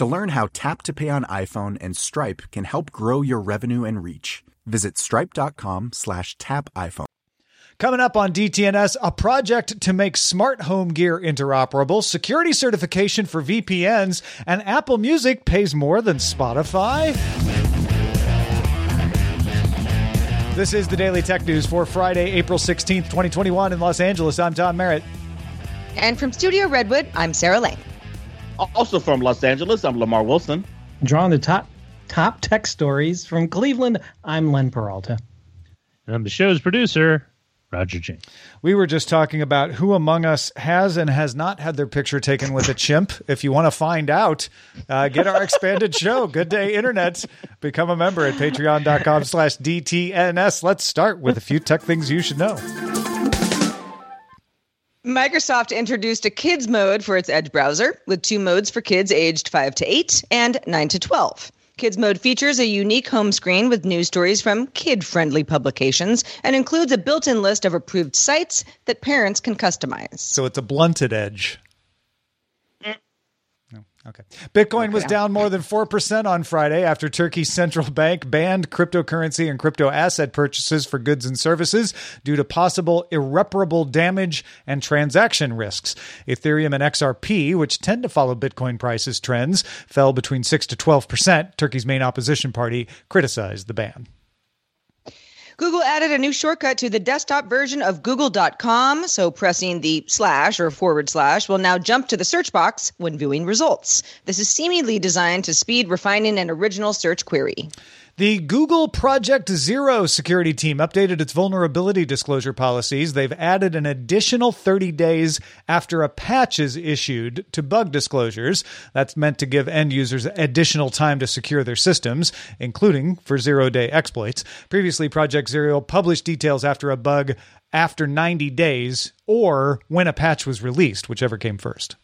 To learn how Tap to Pay on iPhone and Stripe can help grow your revenue and reach, visit stripe.com slash tap iPhone. Coming up on DTNS, a project to make smart home gear interoperable, security certification for VPNs, and Apple Music pays more than Spotify. This is the Daily Tech News for Friday, April 16th, 2021 in Los Angeles. I'm Tom Merritt. And from Studio Redwood, I'm Sarah Lane. Also from Los Angeles, I'm Lamarr Wilson. Drawing the top top tech stories from Cleveland, I'm Len Peralta. And I'm the show's producer, Roger Chang. We were just talking about who among us has and has not had their picture taken with a chimp. If you want to find out, uh, get our expanded show, Good Day Internet. Become a member at patreon.com slash DTNS. Let's start with a few tech things you should know. Microsoft introduced a kids mode for its Edge browser with two modes for kids aged 5 to 8 and 9 to 12. Kids Mode features a unique home screen with news stories from kid friendly publications and includes a built in list of approved sites that parents can customize. So it's a blunted edge. Okay. Bitcoin was down more than 4% on Friday after Turkey's central bank banned cryptocurrency and crypto asset purchases for goods and services due to possible irreparable damage and transaction risks. Ethereum and XRP, which tend to follow Bitcoin prices trends, fell between 6 to 12%. Turkey's main opposition party criticized the ban. Google added a new shortcut to the desktop version of google.com, so pressing the slash or forward slash will now jump to the search box when viewing results. This is seemingly designed to speed refining an original search query. The Google Project Zero security team updated its vulnerability disclosure policies. They've added an additional 30 days after a patch is issued to bug disclosures. That's meant to give end users additional time to secure their systems, including for zero day exploits. Previously, Project Zero published details after a bug after 90 days or when a patch was released, whichever came first.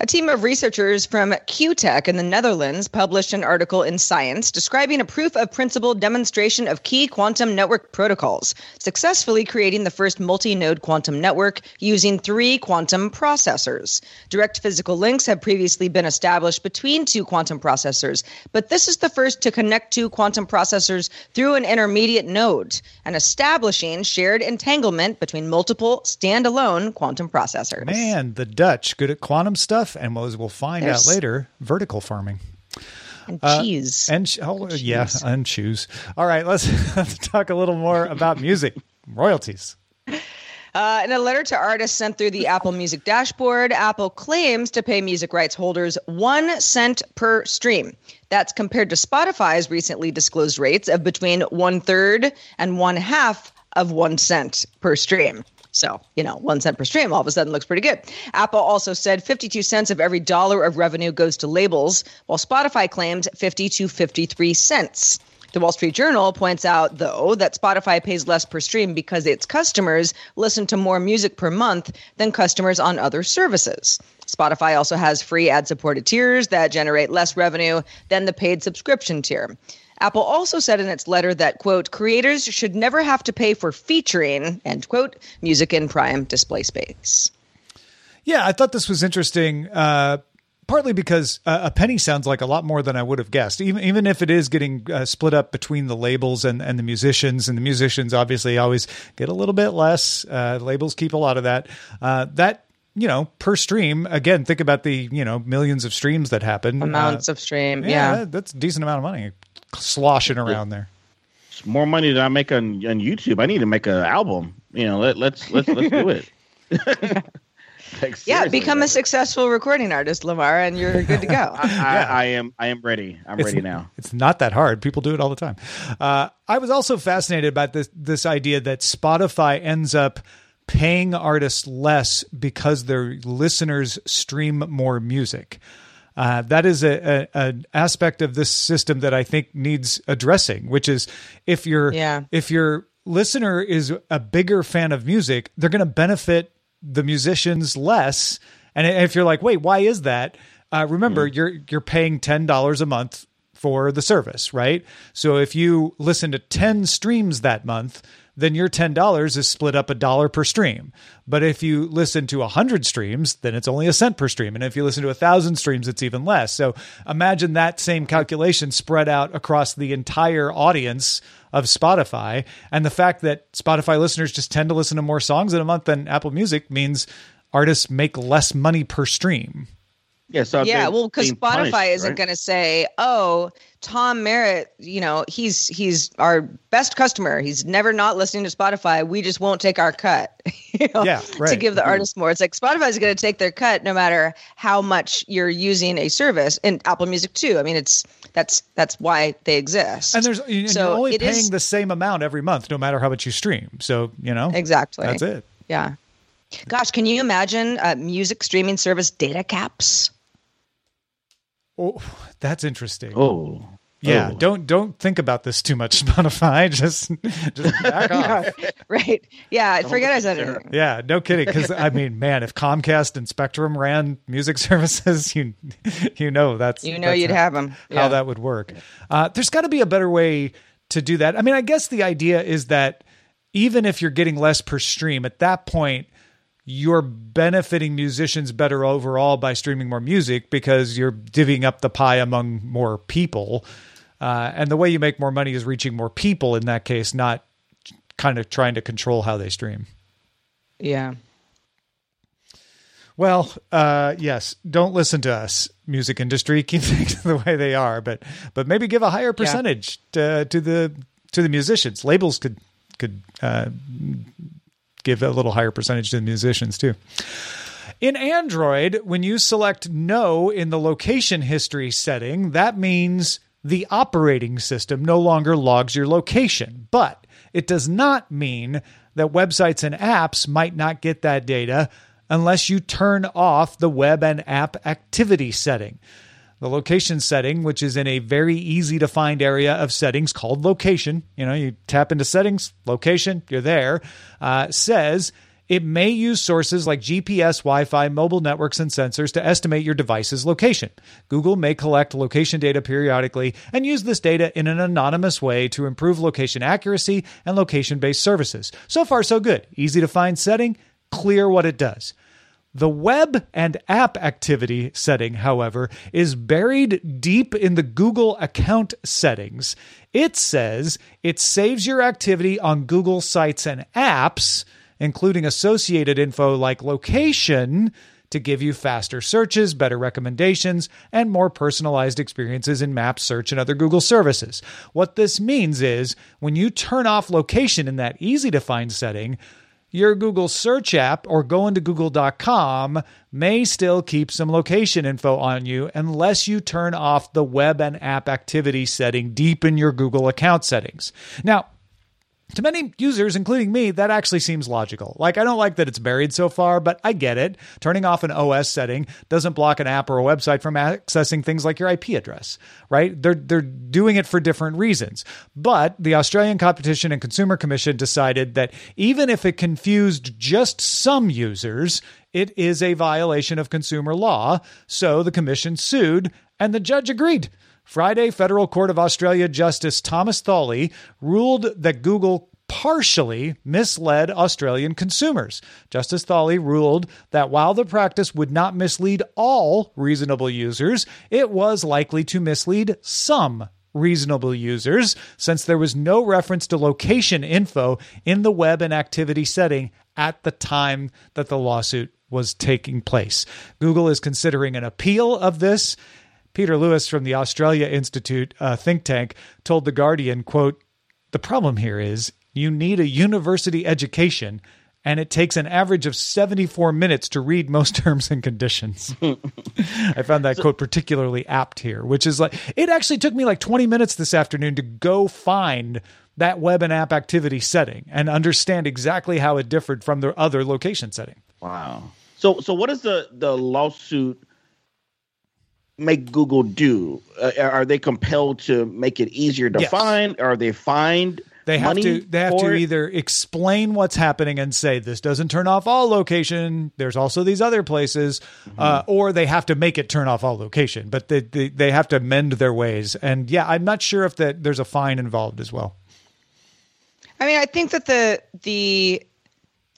A team of researchers from QuTech in the Netherlands published an article in Science describing a proof of principle demonstration of key quantum network protocols, successfully creating the first multi node quantum network using three quantum processors. Direct physical links have previously been established between two quantum processors, but this is the first to connect two quantum processors through an intermediate node and establishing shared entanglement between multiple standalone quantum processors. Man, the Dutch good at quantum stuff, and as we'll find There's- out later, vertical farming. And Uh, cheese. and sh- oh, yeah, and shoes. All right, let's let's talk a little more about music royalties. Uh, in a letter to artists sent through the Apple Music dashboard, Apple claims to pay music rights holders one cent per stream. That's compared to Spotify's recently disclosed rates of between one third and one half of one cent per stream. So, you know, one cent per stream all of a sudden looks pretty good. Apple also said 52 cents of every dollar of revenue goes to labels, while Spotify claims 50 to 53 cents. The Wall Street Journal points out, though, that Spotify pays less per stream because its customers listen to more music per month than customers on other services. Spotify also has free ad supported tiers that generate less revenue than the paid subscription tier. Apple also said in its letter that, quote, creators should never have to pay for featuring, end quote, music in prime display space. Yeah, I thought this was interesting. Uh, partly because uh, a penny sounds like a lot more than I would have guessed. Even even if it is getting uh, split up between the labels and, and the musicians, and the musicians obviously always get a little bit less. Uh, labels keep a lot of that. Uh, that you know per stream again. Think about the you know millions of streams that happen. Amounts of stream, yeah. that- that's a decent amount of money sloshing around there. It's more money than I make on, on YouTube. I need to make an album. You know, let, let's let's let's do it. Like, Yeah, become a successful recording artist, Lamarr, and you're good to go. I, I am I am ready. I'm It's- ready now. It's not that hard. People do it all the time. Uh, I was also fascinated about this this idea that Spotify ends up paying artists less because their listeners stream more music. Uh, that is a, a an aspect of this system that I think needs addressing. Which is if your Yeah. if your listener is a bigger fan of music, they're going to benefit the musicians less. And if you're like, wait, why is that? Uh, remember, you're you're paying ten dollars a month for the service, right? So if you listen to ten streams that month, then your ten dollars is split up a dollar per stream. But if you listen to a hundred streams, then it's only a cent per stream. And if you listen to a thousand streams, it's even less. So imagine that same calculation spread out across the entire audience of Spotify. And the fact that Spotify listeners just tend to listen to more songs in a month than Apple Music means artists make less money per stream. Yeah, so yeah, well, because Spotify punished, isn't right? going to say, "Oh, Tom Merritt, you know, he's he's our best customer. He's never not listening to Spotify. We just won't take our cut." you know, Yeah, To give the artist more, it's like Spotify is going to take their cut no matter how much you're using a service, and Apple Music too. I mean, it's that's that's why they exist. And there's and So you're only paying is- the same amount every month, no matter how much you stream. So you know exactly that's it. Yeah. Gosh, can you imagine uh, music streaming service data caps? Oh, that's interesting. Oh, yeah, Oh. don't don't think about this too much, Spotify. Just just back off. right? Yeah, forget I said it. Yeah, no kidding. Because I mean, man, if Comcast and Spectrum ran music services, you you know that's You know that's you'd how, have them. how that would work. Uh, there's got to be a better way to do that. I mean, I guess the idea is that even if you're getting less per stream, at that point you're benefiting musicians better overall by streaming more music because you're divvying up the pie among more people. Uh, and the way you make more money is reaching more people in that case, not kind of trying to control how they stream. Yeah. Well, uh, yes, don't listen to us, music industry. Keep things the way they are, but but maybe give a higher percentage to, to the to the musicians. Labels could could uh, give a little higher percentage to the musicians too. In Android, when you select no in the location history setting, that means the operating system no longer logs your location. But it does not mean that websites and apps might not get that data unless you turn off the web and app activity setting. The location setting, which is in a very easy to find area of settings called location, you know, you tap into settings, location, you're there, uh, says it may use sources like GPS, Wi Fi, mobile networks, and sensors to estimate your device's location. Google may collect location data periodically and use this data in an anonymous way to improve location accuracy and location based services. So far, so good. Easy to find setting, clear what it does. The web and app activity setting, however, is buried deep in the Google account settings. It says it saves your activity on Google sites and apps, including associated info like location, to give you faster searches, better recommendations, and more personalized experiences in Maps, Search, and other Google services. What this means is when you turn off location in that easy to find setting, your Google search app or go into google.com may still keep some location info on you unless you turn off the web and app activity setting deep in your Google account settings. Now, to many users, including me, that actually seems logical. Like, I don't like that it's buried so far, but I get it. Turning off an OS setting doesn't block an app or a website from accessing things like your IP address, right? They're, they're doing it for different reasons. But the Australian Competition and Consumer Commission decided that even if it confused just some users, it is a violation of consumer law. So the commission sued, and the judge agreed. Friday, Federal Court of Australia Justice Thomas Thawley ruled that Google partially misled Australian consumers. Justice Thawley ruled that while the practice would not mislead all reasonable users, it was likely to mislead some reasonable users since there was no reference to location info in the web and activity setting at the time that the lawsuit was taking place. Google is considering an appeal of this. Peter Lewis from the Australia Institute uh, think tank told the Guardian, quote, "The problem here is you need a university education and it takes an average of 74 minutes to read most terms and conditions. I found that so, quote particularly apt here, which is like, it actually took me like 20 minutes this afternoon to go find that web and app activity setting and understand exactly how it differed from the other location setting. Wow. So, so what is the, the lawsuit make Google do? Uh, are they compelled to make it easier to yes. find? Are they fined? They have to they have to either explain what's happening and say this doesn't turn off all location. There's also these other places, mm-hmm. uh, or they have to make it turn off all location. But they, they they have to mend their ways. And yeah, I'm not sure if that there's a fine involved as well. I mean, I think that the the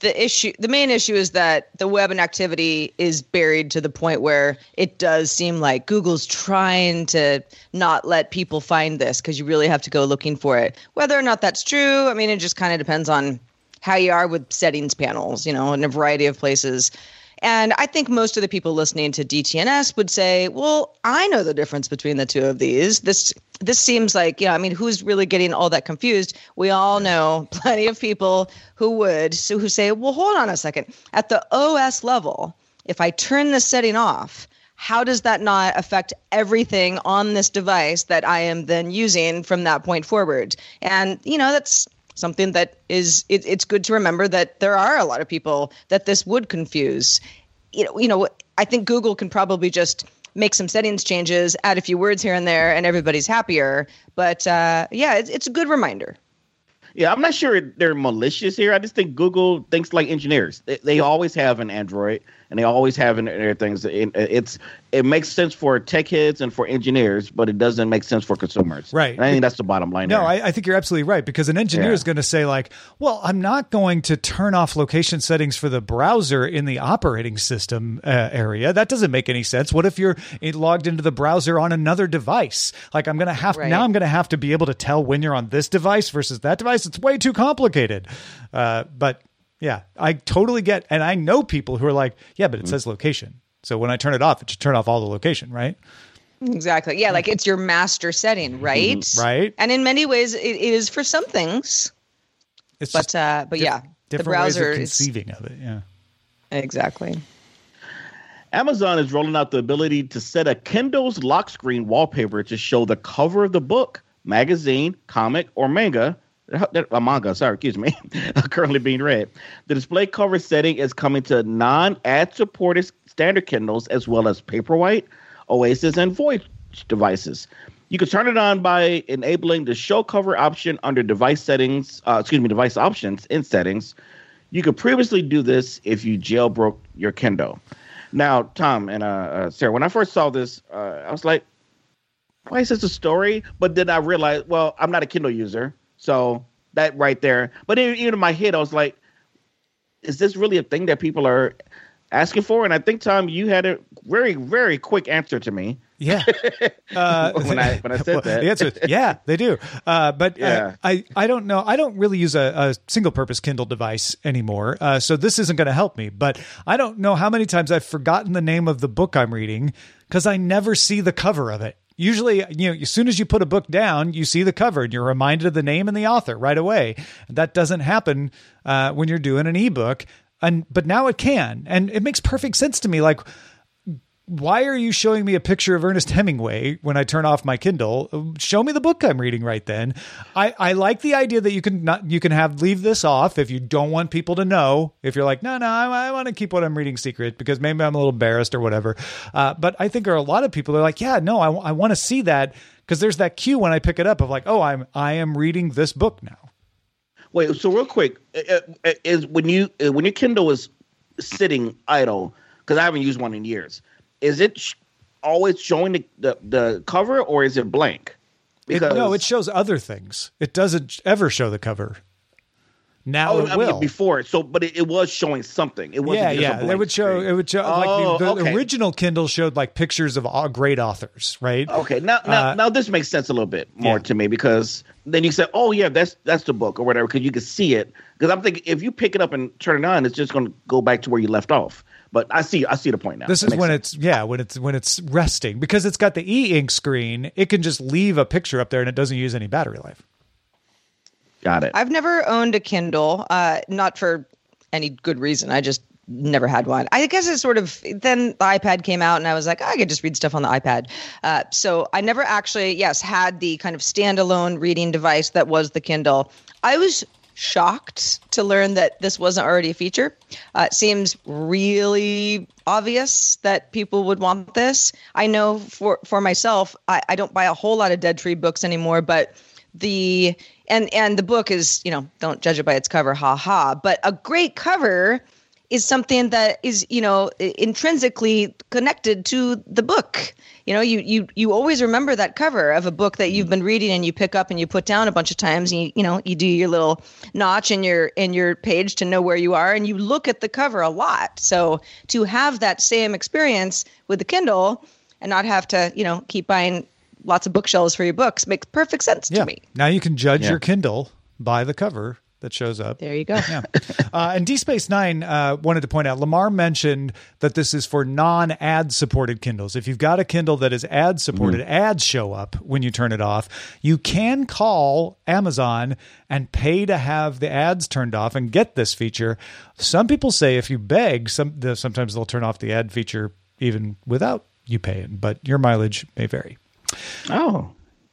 the issue the main issue is that the web and activity is buried to the point where it does seem like google's trying to not let people find this because you really have to go looking for it. Whether or not that's true i mean it just kind of depends on how you are with settings panels you know in a variety of places and I think most of the people listening to DTNS would say, "Well, I know the difference between the two of these. This this seems like, yeah, I mean, who's really getting all that confused? We all know plenty of people who would so who say, "Well, hold on a second. At the OS level, if I turn this setting off, how does that not affect everything on this device that I am then using from that point forward?" And, you know, that's something that is it, it's good to remember that there are a lot of people that this would confuse you know you know i think google can probably just make some settings changes add a few words here and there and everybody's happier but uh, yeah it's, it's a good reminder yeah, I'm not sure they're malicious here. I just think Google thinks like engineers. They, they always have an Android and they always have in their things. It, it's it makes sense for tech heads and for engineers, but it doesn't make sense for consumers. Right. And I think that's the bottom line. No, I, I, think you're absolutely right because an engineer yeah. is going to say like, well, I'm not going to turn off location settings for the browser in the operating system uh, area. That doesn't make any sense. What if you're logged into the browser on another device? Like I'm going to have right. now I'm going to have to be able to tell when you're on this device versus that device. It's way too complicated. Uh, but yeah, I totally get, and I know people who are like, yeah, but it mm. says location. So when I turn it off, it should turn off all the location, right? Exactly. Yeah, like it's your master setting, mm-hmm. right? Mm-hmm. Right. And in many ways, it, it is for some things. It's but uh, but yeah, the browser ways of conceiving is, of it. Yeah. Exactly. Amazon is rolling out the ability to set a Kindle's lock screen wallpaper to show the cover of the book, magazine, comic, or manga a manga, sorry, excuse me, currently being read. The display cover setting is coming to non-ad supported standard Kindles as well as Paperwhite, Oasis, and Voice devices. You can turn it on by enabling the show cover option under device settings, uh, excuse me, device options in settings. You could previously do this if you jailbroke your Kindle. Now, Tom and uh, uh, Sarah, when I first saw this, uh, I was like, why is this a story? But then I realized, well, I'm not a Kindle user. So that right there. But even in my head, I was like, is this really a thing that people are asking for? And I think Tom, you had a very very quick answer to me. Yeah. Uh, when I when I said well, that, the answer is yeah, they do. Uh, but uh, yeah. I I don't know. I don't really use a, a single purpose Kindle device anymore. Uh, so this isn't going to help me. But I don't know how many times I've forgotten the name of the book I'm reading because I never see the cover of it usually you know as soon as you put a book down you see the cover and you're reminded of the name and the author right away. That doesn't happen uh, when you're doing an ebook. And but now it can. And it makes perfect sense to me. Like why are you showing me a picture of Ernest Hemingway when I turn off my Kindle? Show me the book I'm reading right then. I, I like the idea that you can not you can have leave this off if you don't want people to know. If you're like, no, no, I, I want to keep what I'm reading secret because maybe I'm a little embarrassed or whatever. Uh, but I think there are a lot of people that are like, yeah, no, I, I want to see that because there's that cue when I pick it up of like, oh, I'm I am reading this book now. Wait, so real quick, uh, uh, is when you when your Kindle is sitting idle because I haven't used one in years is it sh- always showing the, the, the cover or is it blank? It, no, it shows other things. It doesn't ever show the cover. Now oh, it I will. mean, before so, but it, it was showing something. It wasn't yeah, just a yeah. It would show. screen. It would show Oh, like the, the okay. original Kindle showed like pictures of all great authors, right? Okay, now now Uh, now this makes sense a little bit more yeah. to me because then you say, "Oh yeah, that's that's the book or whatever," because you can see it. Because I'm thinking if you pick it up and turn it on, it's just going to go back to where you left off. But I see I see the point now. This is when sense. it's yeah when it's when it's resting because it's got the e-ink screen. It can just leave a picture up there and it doesn't use any battery life. got it. I've never owned a Kindle, uh, not for any good reason. I just never had one. I guess it's sort of then the iPad came out and I was like, I could just read stuff on the iPad. Uh, so I never actually, yes, had the kind of standalone reading device that was the Kindle. I was shocked to learn that this wasn't already a feature. Uh, it seems really obvious that people would want this. I know for for myself, I, I don't buy a whole lot of Dead Tree books anymore, but the and and the book is you know don't judge it by its cover ha ha but a great cover is something that is you know intrinsically connected to the book you know you you you always remember that cover of a book that you've been reading and you pick up and you put down a bunch of times and you you know you do your little notch in your in your page to know where you are and you look at the cover a lot so to have that same experience with the kindle and not have to you know keep buying lots of bookshelves for your books makes perfect sense Yeah. to me Now you can judge Yeah. your Kindle by the cover that shows up. there you go Yeah. Uh, and D Space Nine uh, wanted to point out Lamarr mentioned that this is for non ad supported Kindles. If you've got a Kindle that is ad supported, ads show up when you turn it off. You can call Amazon and pay to have the ads turned off and get this feature. Some people say if you beg, some the, sometimes they'll turn off the ad feature even without you paying, but your mileage may vary. oh,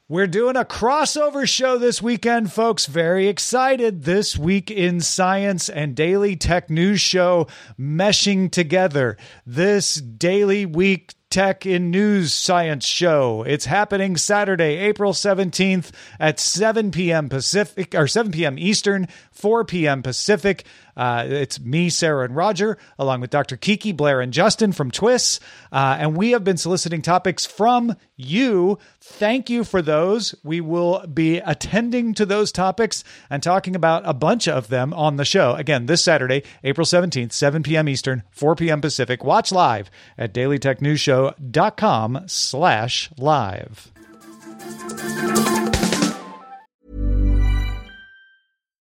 We're doing a crossover show this weekend, folks. Very excited. This week in science and daily tech news show meshing together. This daily week tech in news science show. It's happening Saturday, April 17th at 7 p.m. Pacific or 7 p.m. Eastern, 4 p.m. Pacific. Uh, it's me, Sarah, and Roger, along with Dr. Kiki, Blair, and Justin from Twists. Uh, and we have been soliciting topics from you. Thank you for those. We will be attending to those topics and talking about a bunch of them on the show. Again, this Saturday, April 17th, 7 p.m. Eastern, 4 p.m. Pacific. Watch live at dailytechnewsshow.com slash live.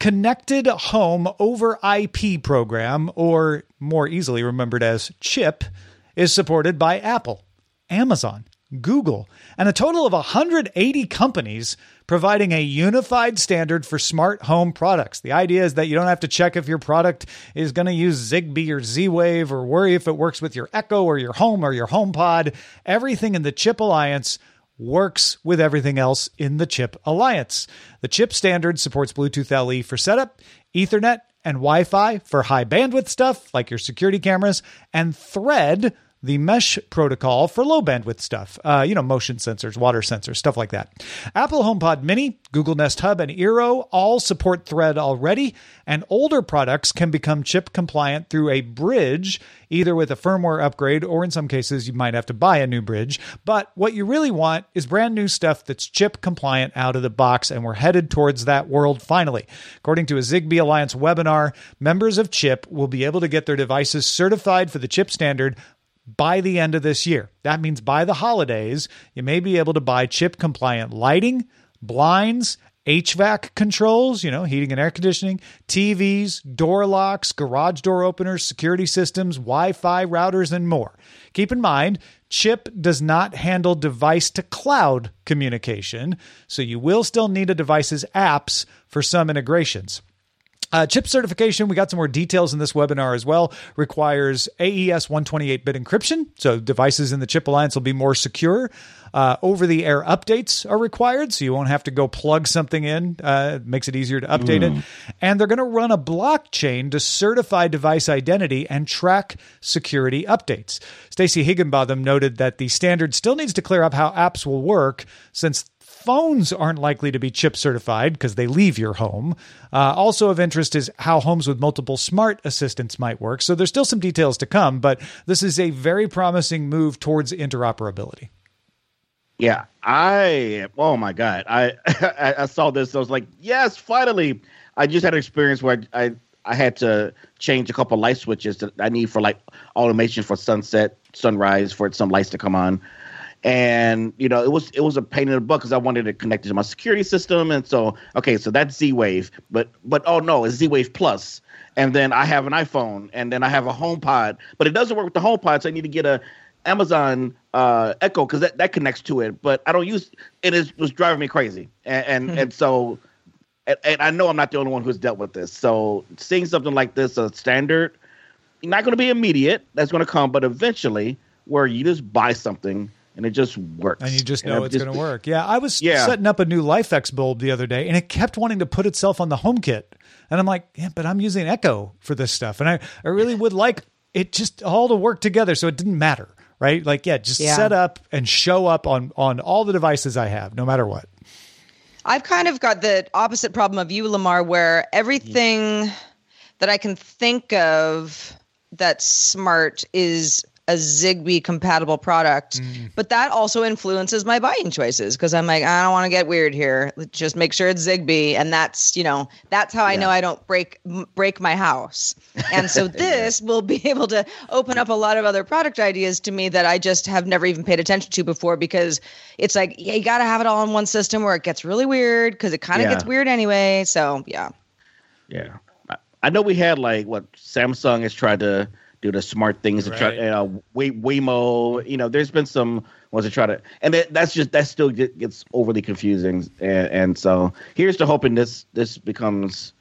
Connected Home over IP program, or more easily remembered as CHIP, is supported by Apple, Amazon, Google, and a total of 180 companies providing a unified standard for smart home products. The idea is that you don't have to check if your product is going to use Zigbee or Z Wave or worry if it works with your Echo or your Home or your HomePod. Everything in the Chip Alliance works with everything else in the Chip Alliance. The Chip standard supports Bluetooth LE for setup, Ethernet, and Wi Fi for high bandwidth stuff like your security cameras, and Thread the mesh protocol for low bandwidth stuff, uh, you know, motion sensors, water sensors, stuff like that. Apple HomePod Mini, Google Nest Hub, and Eero all support Thread already, and older products can become chip compliant through a bridge, either with a firmware upgrade or in some cases you might have to buy a new bridge. But what you really want is brand new stuff that's chip compliant out of the box, and we're headed towards that world finally. According to a Zigbee Alliance webinar, members of Chip will be able to get their devices certified for the chip standard by the end of this year. That means by the holidays, you may be able to buy chip compliant lighting, blinds, HVAC controls, you know, heating and air conditioning, TVs, door locks, garage door openers, security systems, Wi Fi routers, and more. Keep in mind, Chip does not handle device to cloud communication, so you will still need a device's apps for some integrations. Uh, chip certification, we got some more details in this webinar as well, requires AES 128 bit encryption. So devices in the Chip Alliance will be more secure. Uh, over the air updates are required, so you won't have to go plug something in. Uh, it makes it easier to update mm. it. And they're going to run a blockchain to certify device identity and track security updates. Stacey Higginbotham noted that the standard still needs to clear up how apps will work since phones aren't likely to be chip certified because they leave your home. Uh, also of interest is how homes with multiple smart assistants might work. So there's still some details to come, but this is a very promising move towards interoperability. Yeah, I oh my god, I I, saw this. I was like, yes, finally. I just had an experience where I, I I had to change a couple light switches that I need for like automation for sunset, sunrise, for some lights to come on and you know it was it was a pain in the butt because I wanted to connect it to my security system, and so okay, so that's Z Wave, but but oh no, it's Z Wave Plus, and then I have an iPhone, and then I have a HomePod, but it doesn't work with the HomePod, so I need to get a Amazon uh, Echo because that, that connects to it, but I don't use it. Is was driving me crazy, and and, mm-hmm. and so. And, and I know I'm not the only one who's dealt with this. So seeing something like this, a standard, not going to be immediate. That's going to come, but eventually, where you just buy something and it just works. And you just know it's going to work. Yeah, I was yeah. setting up a new LIFX bulb the other day, and it kept wanting to put itself on the HomeKit, and I'm like, yeah, but I'm using Echo for this stuff, and I I really would like it just all to work together, so it didn't matter, right? Like, yeah, just yeah. set up and show up on on all the devices I have, no matter what. I've kind of got the opposite problem of you, Lamarr, where everything that I can think of that's smart is a Zigbee compatible product, mm. but that also influences my buying choices because I'm like, I don't want to get weird here. Just make sure it's Zigbee, and that's you know that's how I yeah. know I don't break break my house. And so this will be able to open up a lot of other product ideas to me that I just have never even paid attention to before because it's like yeah, you got to have it all in one system where it gets really weird because it kind of yeah. gets weird anyway. So yeah, yeah. I know we had like what Samsung has tried to do the smart things right. to try, you know, Waymo. You know, there's been some ones to try to, and that, that's just that still gets overly confusing. And, and so here's to hoping this this becomes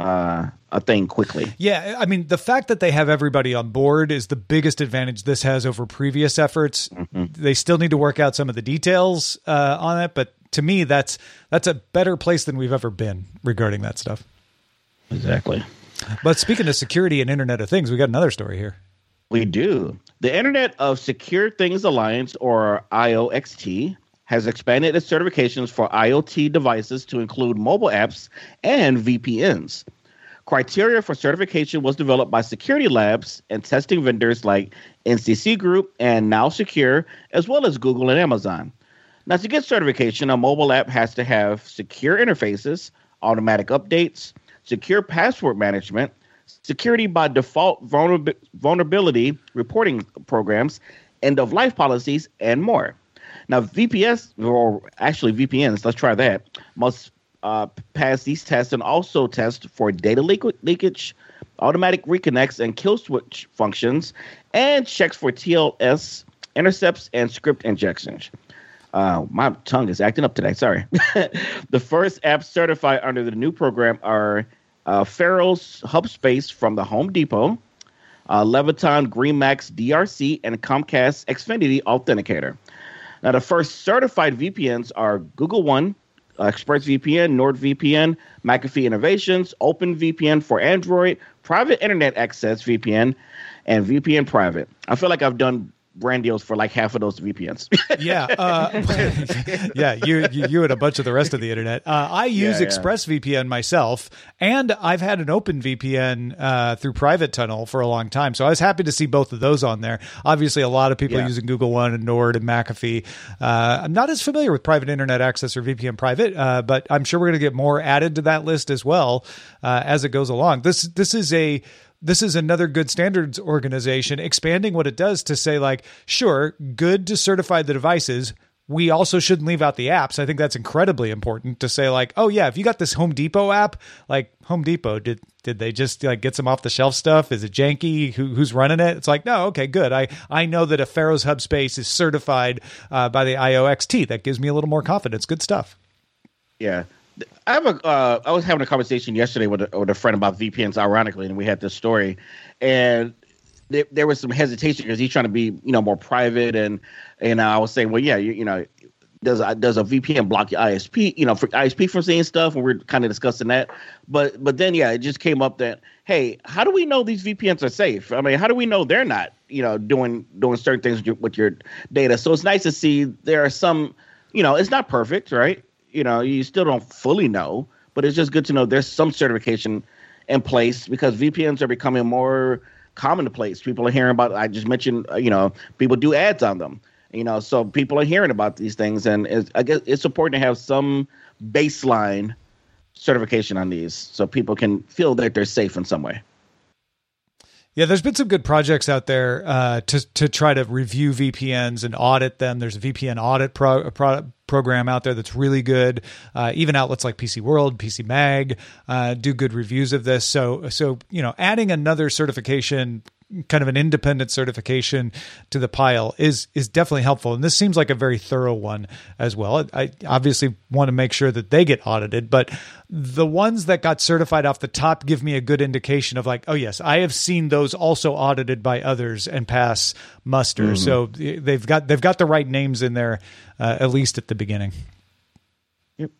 uh, a thing quickly. Yeah, I mean, the fact that they have everybody on board is the biggest advantage this has over previous efforts. Mm-hmm. They still need to work out some of the details uh, on it, but to me, that's that's a better place than we've ever been regarding that stuff. Exactly. But speaking of security and Internet of Things, we got another story here. We do. The Internet of Secure Things Alliance, or IOXT, has expanded its certifications for IoT devices to include mobile apps and VPNs. Criteria for certification was developed by security labs and testing vendors like NCC Group and NowSecure, as well as Google and Amazon. Now, to get certification, a mobile app has to have secure interfaces, automatic updates, secure password management, security by default vulnerab- vulnerability reporting programs, end of life policies, and more. Now, VPS, or actually VPNs, let's try that, must uh, pass these tests and also test for data leak- leakage, automatic reconnects, and kill switch functions, and checks for TLS intercepts, and script injections. Uh, my tongue is acting up today. Sorry. the first apps certified under the new program are uh, Afero's Hub Space from the Home Depot, uh, Leviton GreenMax DRC, and Comcast Xfinity Authenticator. Now, the first certified VPNs are Google One, uh, ExpressVPN, NordVPN, McAfee Innovations, OpenVPN for Android, Private Internet Access VPN, and VPN Private. I feel like I've done brand deals for like half of those VPNs. yeah, uh, yeah. You, you, you and a bunch of the rest of the internet. Uh, I use Yeah, yeah. ExpressVPN myself, and I've had an Open VPN uh, through Private Tunnel for a long time. So I was happy to see both of those on there. Obviously, a lot of people Yeah. using Google One and Nord and McAfee. Uh, I'm not as familiar with Private Internet Access or VPN Private, uh, but I'm sure we're going to get more added to that list as well uh, as it goes along. This this is a this is another good standards organization expanding what it does to say like sure good to certify the devices. We also shouldn't leave out the apps. I think that's incredibly important to say like oh yeah if you got this home depot app like home depot did did they just like get some off the shelf stuff? Is it janky? Who, who's running it? It's like no okay good. I i know that a Afero's hub space is certified uh, by the ioxt that gives me a little more confidence. Good stuff. Yeah. I have a. Uh, I was having a conversation yesterday with a, with a friend about VPNs, ironically, and we had this story, and there, there was some hesitation because he's trying to be, you know, more private, and and I was saying, well, yeah, you, you know, does a, does a VPN block your ISP, you know, for ISP from seeing stuff, and we're kind of discussing that, but but then yeah, it just came up that hey, how do we know these VPNs are safe? I mean, how do we know they're not, you know, doing doing certain things with your, with your data? So it's nice to see there are some, you know, it's not perfect, right? You know, you still don't fully know, but it's just good to know there's some certification in place because VPNs are becoming more commonplace. People are hearing about. I just mentioned, uh, you know, people do ads on them. You know, so people are hearing about these things, and it's, I guess it's important to have some baseline certification on these, so people can feel that they're safe in some way. Yeah, there's been some good projects out there uh, to to try to review VPNs and audit them. There's a VPN audit pro, pro, program out there that's really good. Uh, even outlets like PC World, PC Mag uh, do good reviews of this. So so you know, adding another certification kind of an independent certification to the pile is is definitely helpful. And this seems like a very thorough one as well. I obviously want to make sure that they get audited but the ones that got certified off the top give me a good indication of like oh yes i have seen those also audited by others and pass muster. So they've got they've got the right names in there uh, at least at the beginning. Yep.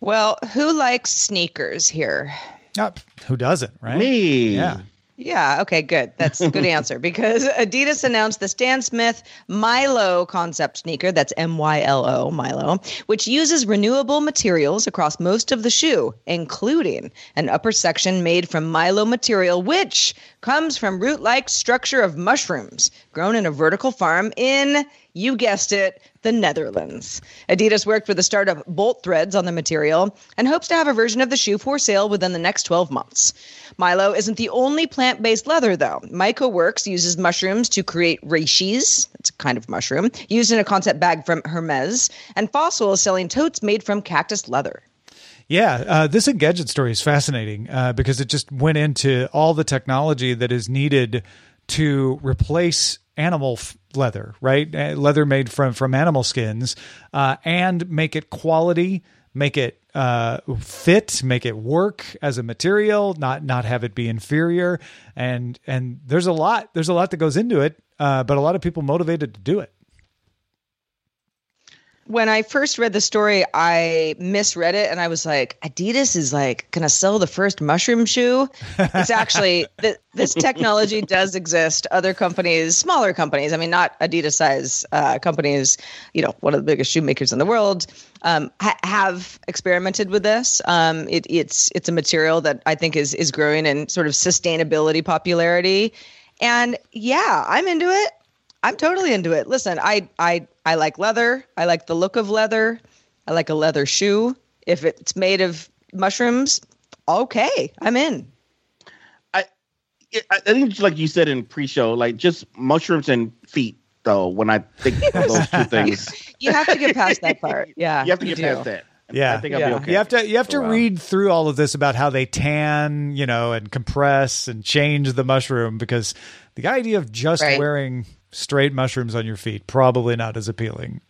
Well, who likes sneakers here? Ah, who doesn't right? Me, yeah Yeah, okay, good. That's a good answer because Adidas announced the Stan Smith Mylo concept sneaker, that's M Y L O, Mylo, which uses renewable materials across most of the shoe, including an upper section made from Mylo material, which comes from root like structure of mushrooms grown in a vertical farm in, you guessed it, the Netherlands. Adidas worked with the startup Bolt Threads on the material and hopes to have a version of the shoe for sale within the next 12 months. Mylo isn't the only plant based leather, though. Myco Works uses mushrooms to create reishi, that's a kind of mushroom, used in a concept bag from Hermes, and Fossil is selling totes made from cactus leather. Yeah, uh, this Engadget story is fascinating uh, because it just went into all the technology that is needed to replace animal f- leather, right? Uh, leather made from from animal skins, uh, and make it quality, make it uh, fit, make it work as a material, not not have it be inferior, and and there's a lot there's a lot that goes into it, uh, but a lot of people motivated to do it. When I first read the story, I misread it and I was like, Adidas is like going to sell the first mushroom shoe. It's actually, th- this technology does exist. Other companies, smaller companies, I mean, not Adidas size uh, companies, you know, one of the biggest shoemakers in the world, um, ha- have experimented with this. Um, it, it's, it's a material that I think is, is growing in sort of sustainability popularity. And yeah, I'm into it. I'm totally into it. Listen, I I I like leather. I like the look of leather. I like a leather shoe. If it's made of mushrooms, okay, I'm in. I I think like you said in pre-show, like just mushrooms and feet. Though when I think of those two things, You have to get past that part. Yeah, you have to get do. past that. Yeah. I think I'll Yeah. be okay. You have to you have to oh, for read through all of this about how they tan, you know, and compress and change the mushroom because the idea of just Right. wearing straight mushrooms on your feet, probably not as appealing.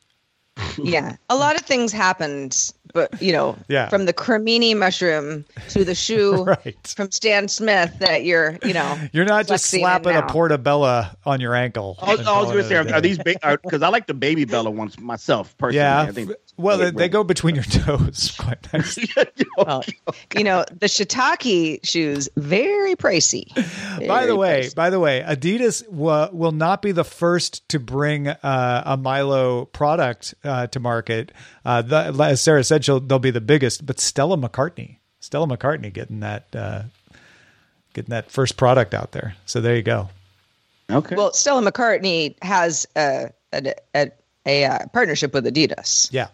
yeah, a lot of things happened, but you know, Yeah. from the cremini mushroom to the shoe Right. from Stan Smith that you're, you know, You're not just slapping a now. portabella on your ankle. I was, I was going to say, are, day. are these because I like the baby Bella ones myself personally. Yeah. I think well, they, they go between your toes. Quite nice. Well, you know, the shiitake shoes very pricey. by the way, pricey. by the way, Adidas w- will not be the first to bring uh, a Mylo product uh, to market. Uh, the, as Sarah said, she'll, they'll be the biggest. But Stella McCartney, Stella McCartney, getting that uh, getting that first product out there. So there you go. Okay. well, Stella McCartney has a a, a, a, uh partnership with Adidas. Yeah.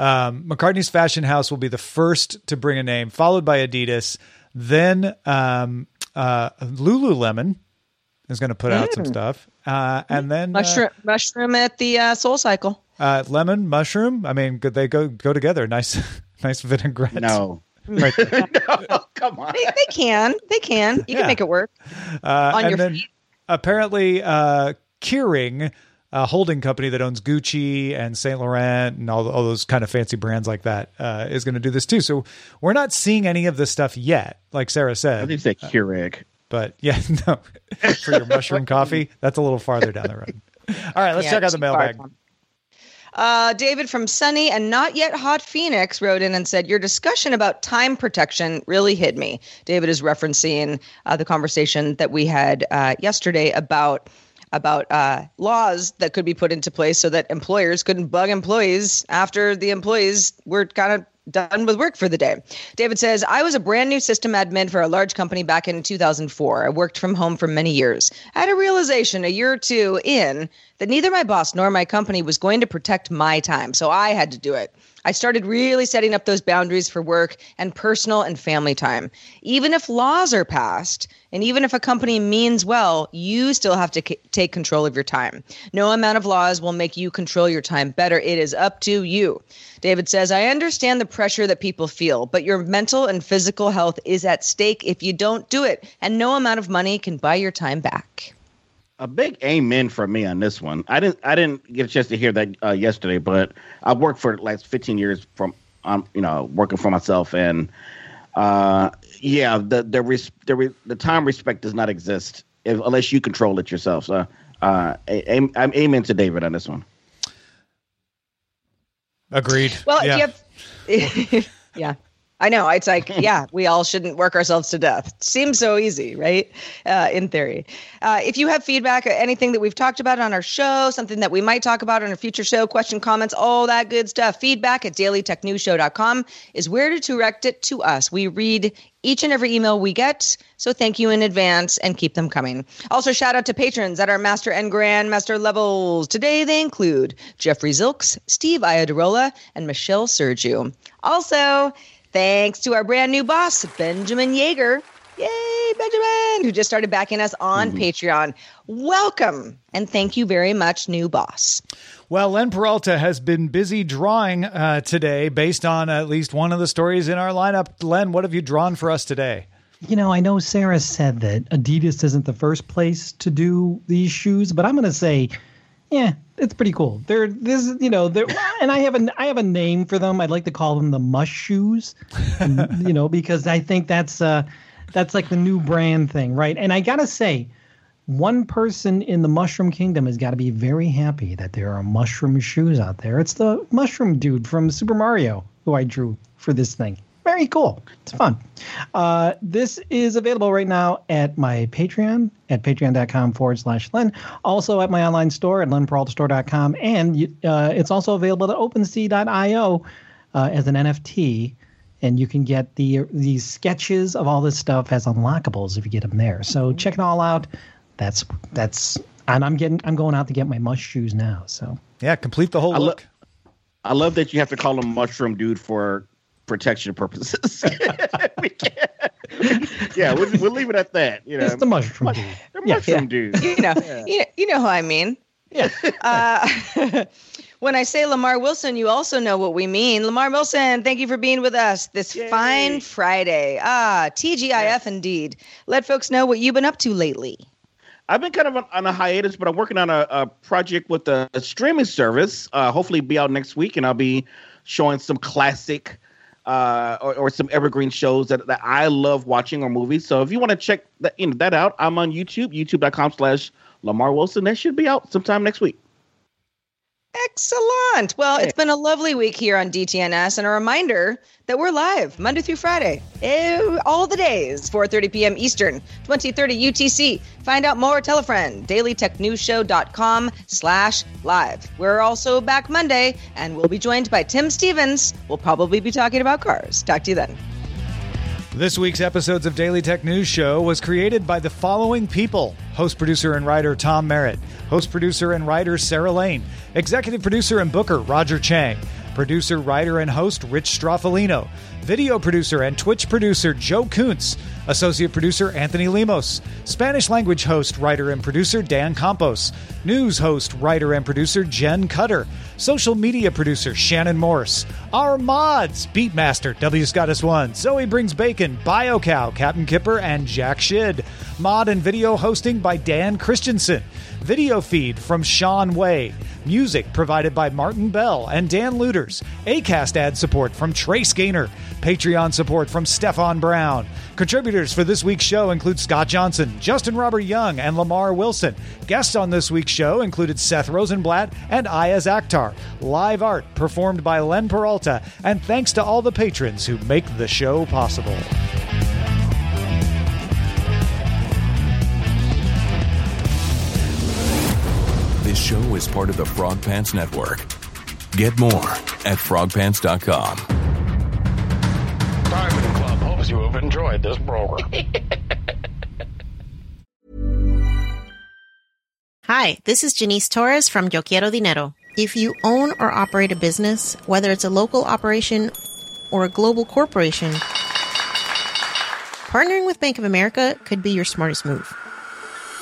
Um, McCartney's Fashion House will be the first to bring a name, followed by Adidas. Then um, uh, Lululemon is going to put out some stuff, uh, and then uh, Mushroom, mushroom at the uh, Soul Cycle. uh, lemon, mushroom. I mean, could they go go together. Nice, nice vinaigrette. no. right no, come on. They, they can, they can. You Yeah. can make it work. Uh, On and your then feet. apparently, uh, Kering, a holding company that owns Gucci and Saint Laurent and all, all those kind of fancy brands like that, uh, is going to do this too. So we're not seeing any of this stuff yet, like Sarah I said. think say Keurig. But yeah, no, for your mushroom coffee, that's a little farther down the road. All right, let's Yeah, check out the mailbag. Uh, David from Sunny and not yet hot Phoenix wrote in and said, Your discussion about time protection really hit me. David is referencing uh, the conversation that we had uh, yesterday about about uh, laws that could be put into place so that employers couldn't bug employees after the employees were kind of done with work for the day. David says, I was a brand new system admin for a large company back in 2004. I worked from home for many years. I had a realization a year or two in that neither my boss nor my company was going to protect my time, so I had to do it. I started really setting up those boundaries for work and personal and family time. Even if laws are passed, and even if a company means well, you still have to c- take control of your time. No amount of laws will make you control your time better. It is up to you. David says, I understand the pressure that people feel, but your mental and physical health is at stake if you don't do it, and no amount of money can buy your time back. A big amen for me on this one. I didn't I didn't get a chance to hear that uh, yesterday, but I worked for the last 15 years from um you know working for myself and uh yeah the the res- the, re- the time respect does not exist if, unless you control it yourself. So uh a- am- I'm amen to David on this one. Agreed. Well, yeah. if you have, yeah, I know. It's like, yeah, we all shouldn't work ourselves to death. Seems so easy, right? Uh, in theory. Uh, if you have feedback, anything that we've talked about on our show, something that we might talk about on a future show, question, comments, all that good stuff, feedback at dailytechnewsshow.com is where to direct it to us. We read each and every email we get. So thank you in advance and keep them coming. Also, shout out to patrons at our master and grandmaster levels. Today they include Jeffrey Zilks, Steve Iadarola, and Michelle Sergiu. Also, thanks to our brand new boss, Benjamin Yeager. Yay, Benjamin, who just started backing us on Patreon. Welcome and thank you very much, new boss. Well, Len Peralta has been busy drawing uh, today based on at least one of the stories in our lineup. Len, what have you drawn for us today? You know, I know Sarah said that Adidas isn't the first place to do these shoes, but I'm going to say, yeah, it's pretty cool. They're this, you know, they're, and I have a I have a name for them. I'd like to call them the Mush Shoes, you know, because I think that's uh that's like the new brand thing, right? And I gotta say, one person in the mushroom kingdom has got to be very happy that there are mushroom shoes out there. It's the mushroom dude from Super Mario who I drew for this thing. Very cool. It's fun. Uh, this is available right now at my Patreon at patreon.com forward slash Len. Also at my online store at lenperaltastore.com. And you, uh, it's also available at OpenSea.io uh, as an NFT. And you can get the these sketches of all this stuff as unlockables if you get them there. So check it all out. That's that's and I'm getting I'm going out to get my mush shoes now. So Yeah, complete the whole I lo- look. I love that you have to call him mushroom dude for protection purposes. we can't. yeah, we'll, we'll leave it at that. You know, it's the mushroom dude. the mushroom yeah. dude. You know, you, know you know who I mean. Yeah. Uh, when I say Lamarr Wilson, you also know what we mean. Lamarr Wilson, thank you for being with us this fine Friday. Ah, TGIF indeed. Let folks know what you've been up to lately. I've been kind of on, on a hiatus, but I'm working on a, a project with a, a streaming service. Uh, hopefully, be out next week, and I'll be showing some classic uh, or, or some evergreen shows that, that I love watching or movies. So if you want to check that you know, that out, I'm on YouTube, youtube.com/slash Lamarr Wilson. That should be out sometime next week. Excellent. Well, it's been a lovely week here on DTNS, and a reminder that we're live Monday through Friday, all the days, 4:30 p.m. Eastern, 2030 UTC. Find out more. Tell a friend. DailyTechNewsShow.com slash live. We're also back Monday, and we'll be joined by Tim Stevens. We'll probably be talking about cars. Talk to you then. This week's episodes of Daily Tech News Show was created by the following people. Host, producer, and writer Tom Merritt, host, producer, and writer Sarah Lane, executive producer and booker Roger Chang, producer, writer, and host Rich Stroffolino, video producer and Twitch producer Joe Kuntz, associate producer Anthony Lemos, Spanish language host, writer, and producer Dan Campos, news host, writer, and producer Jen Cutter, social media producer Shannon Morse, our mods Beatmaster W Scottus One, Zoe Brings Bacon, BioCow, Captain Kipper, and Jack Shid, mod and video hosting by Dan Christensen. Video feed from Sean Way. Music provided by Martin Bell and Dan Lueders. ACAST ad support from Trace Gaynor. Patreon support from Stefan Brown. Contributors for this week's show include Scott Johnson, Justin Robert Young, and Lamarr Wilson. Guests on this week's show included Seth Rosenblatt and Ayaz Akhtar. Live art performed by Len Peralta. And thanks to all the patrons who make the show possible. This show is part of the Frog Pants Network. Get more at frogpants.com. Diamond Club hopes you have enjoyed this program. Hi, this is Janice Torres from Yo Quiero Dinero. If you own or operate a business, whether it's a local operation or a global corporation, partnering with Bank of America could be your smartest move.